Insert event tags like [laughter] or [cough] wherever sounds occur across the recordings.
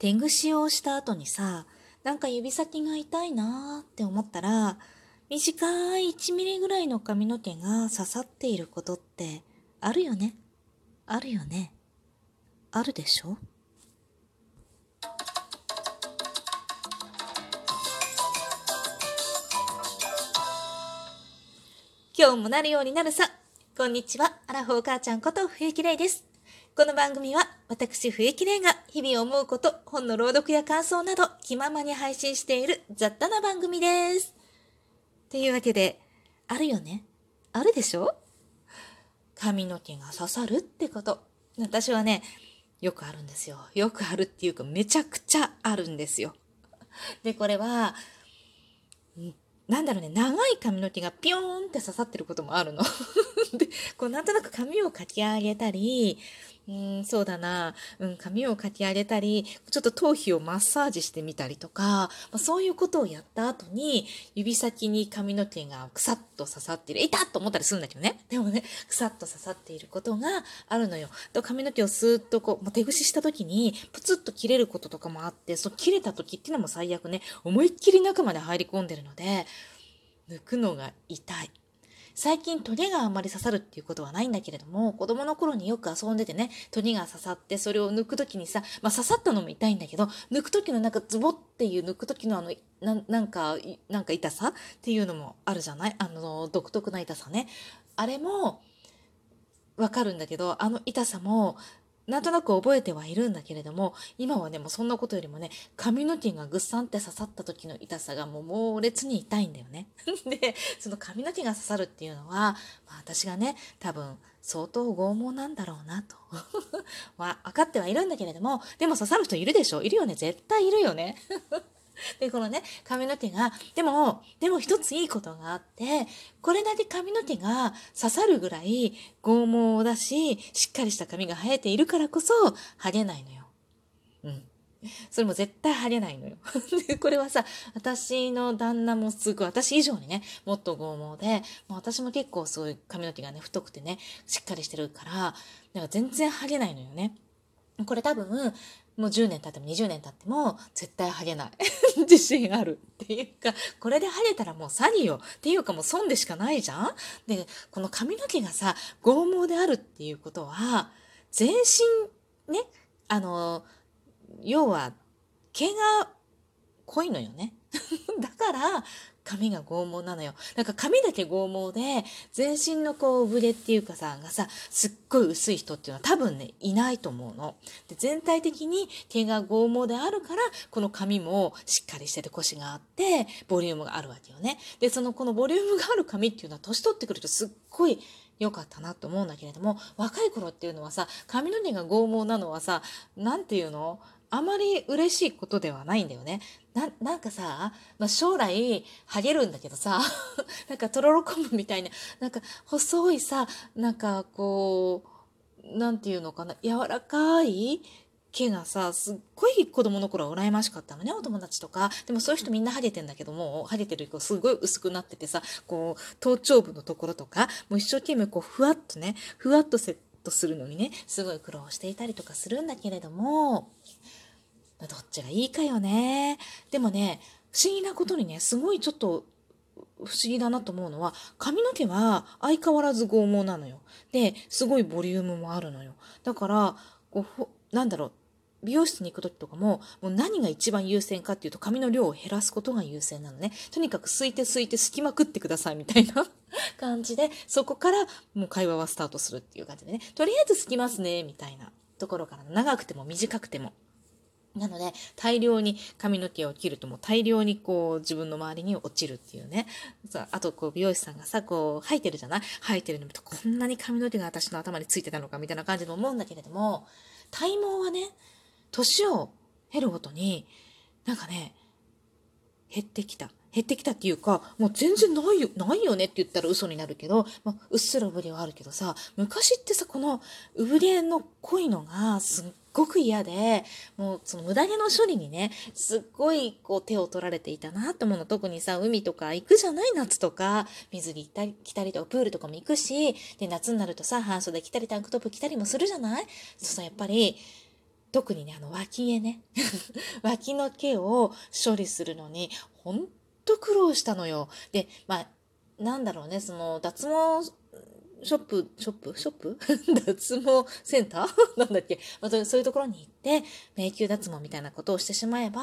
手ぐしをした後にさ、なんか指先が痛いなーって思ったら、短い1ミリぐらいの髪の毛が刺さっていることってあるよね？あるよね？あるでしょ？今日もなるようになるさ。こんにちは。アラフォー母ちゃんこと冬木玲です。この番組は私冬木玲が日々思うこと、本の朗読や感想など気ままに配信している雑多な番組です。というわけで、あるよねあるでしょ？髪の毛が刺さるってこと。私はね、よくあるんですよ。よくあるっていうかめちゃくちゃあるんですよ。で、これは、なんだろうね、長い髪の毛がピヨーンって刺さってることもあるの。[laughs] で、こうなんとなく髪をかき上げたり、うん、そうだな、うん、髪をかき上げたり、ちょっと頭皮をマッサージしてみたりとか、まあ、そういうことをやった後に、指先に髪の毛がくさっと刺さっている、痛っと思ったりするんだけどね。でもね、くさっと刺さっていることがあるのよ。で髪の毛をスーッとこう、まあ、手ぐしした時に、プツッと切れることとかもあって、そう切れた時っていうのも最悪ね、思いっきり中まで入り込んでるので、抜くのが痛い。最近トゲがあんまり刺さるっていうことはないんだけれども、子供の頃によく遊んでてね、トゲが刺さってそれを抜くときにさ、まあ刺さったのも痛いんだけど、抜くときのなんかズボっていう抜くときのあの、ななんか、なんか痛さっていうのもあるじゃない？あの、独特な痛さね。あれも、わかるんだけど、あの痛さも、なんとなく覚えてはいるんだけれども、今はね、もうそんなことよりもね、髪の毛がぐっさんって刺さった時の痛さがもう猛烈に痛いんだよね。[laughs] で、その髪の毛が刺さるっていうのは、まあ、私がね、多分相当拷問なんだろうなと。[laughs] は分かってはいるんだけれども、でも刺さる人いるでしょ？いるよね？絶対いるよね？[laughs] で、このね、髪の毛が、でも、でも一ついいことがあって、これだけ髪の毛が刺さるぐらい剛毛だし、しっかりした髪が生えているからこそ、剥げないのよ。うん。それも絶対剥げないのよ。[laughs] で、これはさ、私の旦那もすごい、私以上にね、もっと剛毛で、もう私も結構そういう髪の毛がね、太くてね、しっかりしてるから、なんか全然剥げないのよね。これ多分、もう10年経っても20年経っても絶対ハゲない。[laughs] [laughs] 自信あるっていうか、これで晴れたらもう詐欺よ。っていうかもう損でしかないじゃん？で、この髪の毛がさ、剛毛であるっていうことは、全身、ね、あの、要は、毛が濃いのよね。[laughs] だから、髪が剛毛なのよ。なんか髪だけ剛毛で、全身のこう、産毛っていうかさ、がさ、すっごい薄い人っていうのは多分ね、いないと思うの。で全体的に毛が剛毛であるから、この髪もしっかりしてて腰があって、ボリュームがあるわけよね。で、そのこのボリュームがある髪っていうのは年取ってくるとすっごい良かったなと思うんだけれども、若い頃っていうのはさ、髪の毛が剛毛なのはさ、なんていうの？あまり嬉しいことではないんだよね。な、なんかさ、まあ、将来、ハゲるんだけどさ、[laughs] なんかとろろ昆布みたいな、なんか細いさ、なんかこう、なんていうのかな、柔らかい毛がさ、すっごい子供の頃は羨ましかったのね、お友達とか。でもそういう人みんなハゲてんだけども、ハゲてる子すごい薄くなっててさ、こう、頭頂部のところとか、もう一生懸命こう、ふわっとね、ふわっとセッとするのにね、すごい苦労していたりとかするんだけれども、どっちがいいかよね。でもね、不思議なことにね、すごいちょっと不思議だなと思うのは、髪の毛は相変わらず剛毛なのよ。で、すごいボリュームもあるのよ。だから、こう、なんだろう、美容室に行く時とかも、もう何が一番優先かっていうと髪の量を減らすことが優先なのね。とにかくすいてすいてすきまくってくださいみたいな [laughs] 感じで、そこからもう会話はスタートするっていう感じでね。とりあえずすきますね、みたいなところから長くても短くても。なので、大量に髪の毛を切るともう大量にこう自分の周りに落ちるっていうね。さあとこう美容師さんがさ、こう吐いてるじゃない？吐いてるの見るとこんなに髪の毛が私の頭についてたのかみたいな感じで思うんだけれども、体毛はね、年を経るごとに、なんかね、減ってきた。減ってきたっていうか、もう全然ないよ、ないよねって言ったら嘘になるけど、まあ、うっすら産毛はあるけどさ、昔ってさ、この産毛の濃いのがすっごく嫌で、もうその無駄毛の処理にね、すっごいこう手を取られていたなと思うの。特にさ、海とか行くじゃない夏とか、水着行ったり、来たりとか、プールとかも行くし、で、夏になるとさ、半袖着たり、タンクトップ着たりもするじゃない？そうさ、やっぱり、特にね、あの脇毛ね。[laughs] 脇の毛を処理するのに、ほんと苦労したのよ。で、まあ、なんだろうね、その脱毛ショップ、ショップ？ショップ？[laughs] 脱毛センター？[laughs] なんだっけ、まあ、そういうところに行って、迷宮脱毛みたいなことをしてしまえば、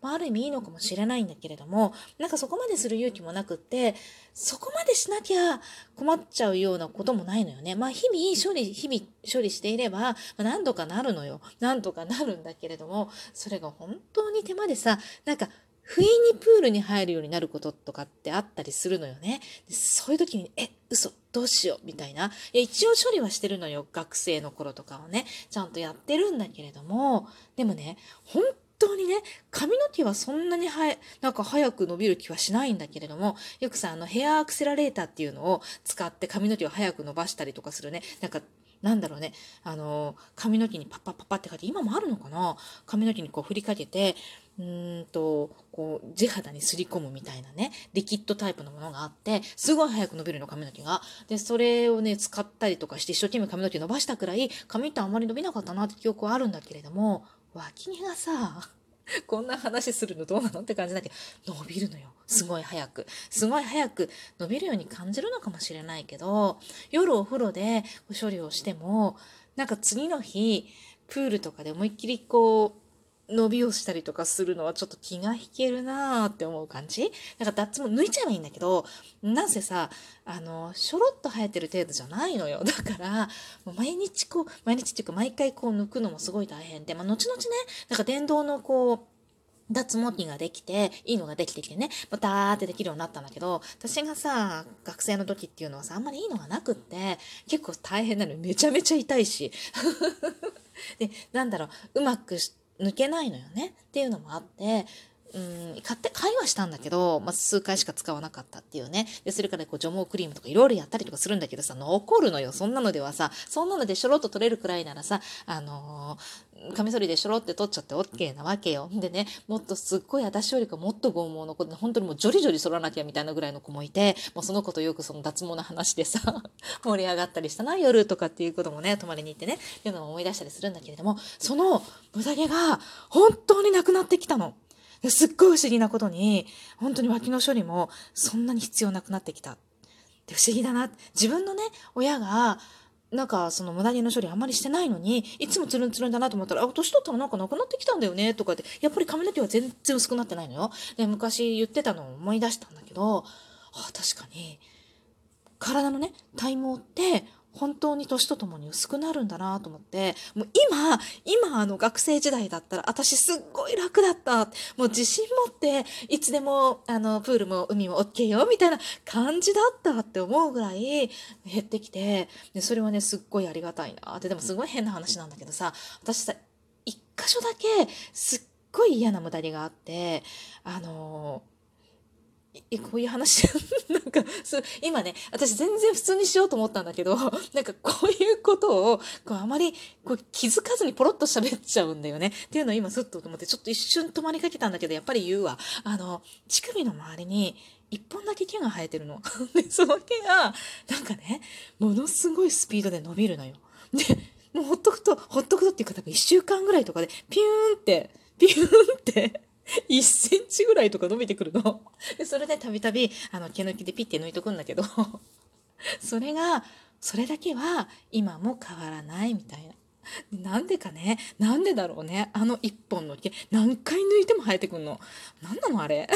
まあ、ある意味いいのかもしれないんだけれども、なんかそこまでする勇気もなくって、そこまでしなきゃ困っちゃうようなこともないのよね。まあ、日々処理、日々処理していれば、まあ、何とかなるのよ。何とかなるんだけれども、それが本当に手間でさ、なんか、不意にプールに入るようになることとかってあったりするのよね。そういう時に、え、嘘、どうしよう、みたいな。いや、一応処理はしてるのよ。学生の頃とかはね。ちゃんとやってるんだけれども、でもね、本当にね、髪の毛はそんなにはなんか早く伸びる気はしないんだけれども、よくさ、あの、ヘアアクセラレーターっていうのを使って髪の毛を早く伸ばしたりとかするね。なんか、なんだろうね、あの、髪の毛にパッパッパッパって書いて、今もあるのかな髪の毛にこう振りかけて、うんと、こう、地肌にすり込むみたいなね、リキッドタイプのものがあって、すごい早く伸びるの、髪の毛が。で、それをね、使ったりとかして一生懸命髪の毛伸ばしたくらい、髪ってあんまり伸びなかったなって記憶はあるんだけれども、脇毛がさ、[laughs] こんな話するのどうなのって感じだけど、伸びるのよ。すごい早く。すごい早く伸びるように感じるのかもしれないけど、夜お風呂で処理をしても、なんか次の日、プールとかで思いっきりこう、伸びをしたりとかするのはちょっと気が引けるなーって思う感じ？だから脱毛抜いちゃえばいいんだけど、なんせさ、あの、しょろっと生えてる程度じゃないのよ。[laughs] だから、もう毎日こう、毎日っていうか毎回こう抜くのもすごい大変で、まあ後々ね、なんか電動のこう、脱毛器ができて、いいのができてきてね、またーってできるようになったんだけど、私がさ、学生の時っていうのはさ、あんまりいいのがなくって、結構大変なの。めちゃめちゃ痛いし。[laughs] で、なんだろう、うまく抜けないのよね。っていうのもあって、うん、買って、買いはしたんだけど、まあ、数回しか使わなかったっていうね。で、それからこう除毛クリームとかいろいろやったりとかするんだけどさ、残るのよ。そんなのではさ、そんなのでしょろっと取れるくらいならさ、あのー、カミソリでしょろって取っちゃって OK なわけよ。でね、もっとすっごい私よりかもっと剛毛の子で、本当にもうジョリジョリ剃らなきゃみたいなぐらいの子もいて、もうその子とよくその脱毛の話でさ、[laughs] 盛り上がったりしたな、夜とかっていうこともね、泊まりに行ってね、っていうのも思い出したりするんだけれども、その無駄毛が本当になくなってきたの。すっごい不思議なことに、本当に脇の処理もそんなに必要なくなってきた。で不思議だな。自分のね、親が、なんかその無駄毛の処理あんまりしてないのに、いつもツルンツルンだなと思ったら、あ、年取ったらなんかなくなってきたんだよね、とかって、やっぱり髪の毛は全然薄くなってないのよ。で、昔言ってたのを思い出したんだけど、あ、確かに、体のね、体毛って本当に年とともに薄くなるんだなと思って、もう今、今あの学生時代だったら私すっごい楽だった。もう自信持って、いつでもあのプールも海も OK よみたいな感じだったって思うぐらい減ってきて、でそれはね、すっごいありがたいなって、でもすごい変な話なんだけどさ、私さ、一箇所だけすっごい嫌な無駄りがあって、あのーえ、こういう話？[laughs] なんか、そう今ね、私全然普通にしようと思ったんだけど、[laughs] なんかこういうことを、こうあまりこう気づかずにポロッと喋っちゃうんだよね。っていうのを今すっと思って、ちょっと一瞬止まりかけたんだけど、やっぱり言うわ。あの、乳首の周りに一本だけ毛が生えてるの。[laughs] で、その毛が、なんかね、ものすごいスピードで伸びるのよ。で、もうほっとくと、ほっとくとっていうか多分一週間ぐらいとかで、ピューンって、ピューンって [laughs] 1センチぐらいとか伸びてくるの。[laughs] でそれでたびたび、あの、毛抜きでピッて抜いとくんだけど、[laughs] それが、それだけは今も変わらないみたいな。なんでかね？なんでだろうね？あの一本の毛、何回抜いても生えてくんの？なんなのあれ？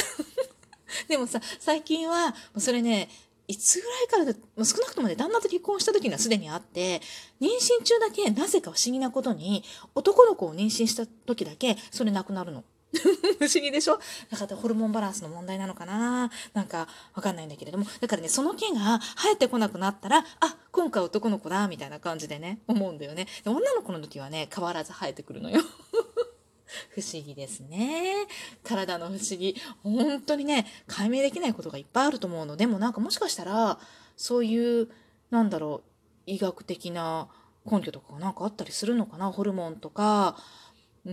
でもさ、最近は、それね、いつぐらいからだ、少なくともね、旦那と結婚した時にはすでにあって、妊娠中だけ、なぜか不思議なことに、男の子を妊娠した時だけ、それなくなるの。[laughs] 不思議でしょ？だからホルモンバランスの問題なのかな？なんかわかんないんだけれども。だからね、その毛が生えてこなくなったら、あ、今回男の子だ、みたいな感じでね、思うんだよね。で女の子の時はね、変わらず生えてくるのよ。[laughs] 不思議ですね。体の不思議。本当にね、解明できないことがいっぱいあると思うの。でもなんかもしかしたら、そういう、なんだろう、医学的な根拠とかがなんかあったりするのかな？ホルモンとか、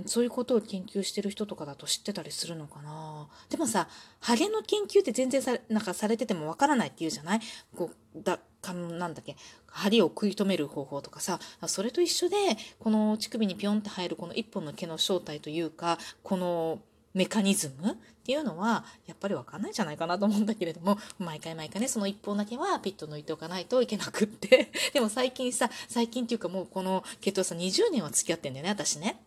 そういうことを研究してる人とかだと知ってたりするのかな、でもさ、ハゲの研究って全然され、なんかされててもわからないって言うじゃない？こう、だ、かなんだっけ、針を食い止める方法とかさ、それと一緒で、この乳首にピョンって入るこの一本の毛の正体というか、このメカニズムっていうのは、やっぱりわかんないんじゃないかなと思うんだけれども、毎回毎回ね、その一本だけはピッと抜いておかないといけなくって。[laughs] でも最近さ、最近っていうかもうこの毛とさ、20年は付き合ってんだよね、私ね。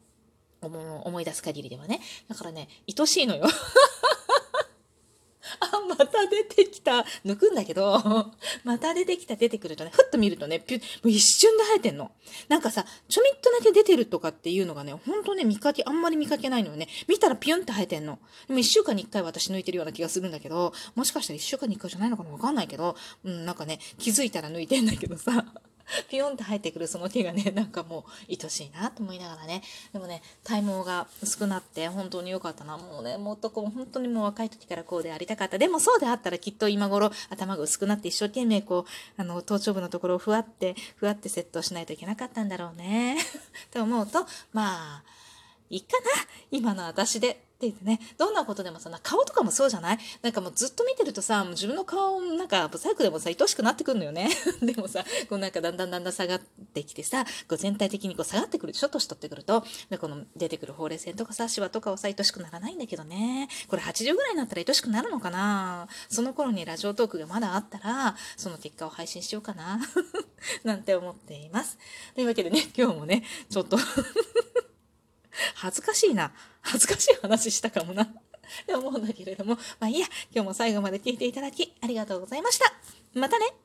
思い出す限りではね。だからね、愛しいのよ。[laughs] あ、また出てきた。抜くんだけど、[laughs] また出てきた、出てくるとね、ふっと見るとね、ピュもう一瞬で生えてんの。なんかさ、ちょみっとだけ出てるとかっていうのがね、ほんとね、見かけ、あんまり見かけないのよね。見たらピュンって生えてんの。でも一週間に一回私抜いてるような気がするんだけど、もしかしたら一週間に一回じゃないのかなわかんないけど、うん、なんかね、気づいたら抜いてんだけどさ。[laughs] ピヨンって入ってくるその毛がね、なんかもう愛しいなと思いながらね。でもね、体毛が薄くなって本当に良かったな。もうね、もっとこう、本当にもう若い時からこうでありたかった。でもそうであったらきっと今頃頭が薄くなって一生懸命こう、あの、頭頂部のところをふわって、ふわってセットしないといけなかったんだろうね。[laughs] と思うと、まあ、いいかな今の私でって言ってね、どんなことでもさ、顔とかもそうじゃない？なんかもうずっと見てるとさ、もう自分の顔、なんか、ブサイクでもさ、愛しくなってくるのよね。[laughs] でもさ、こうなんかだんだんだんだん下がってきてさ、こう全体的にこう下がってくるでしょ年取ってくると。で、この出てくるほうれい線とかさ、シワとかはさ、愛しくならないんだけどね。これ80ぐらいになったら愛しくなるのかな？その頃にラジオトークがまだあったら、その結果を配信しようかな。[laughs] なんて思っています。というわけでね、今日もね、ちょっと [laughs] 恥ずかしいな。恥ずかしい話したかもな。って思うんだけれども、まあいいや、今日も最後まで聞いていただきありがとうございました。またね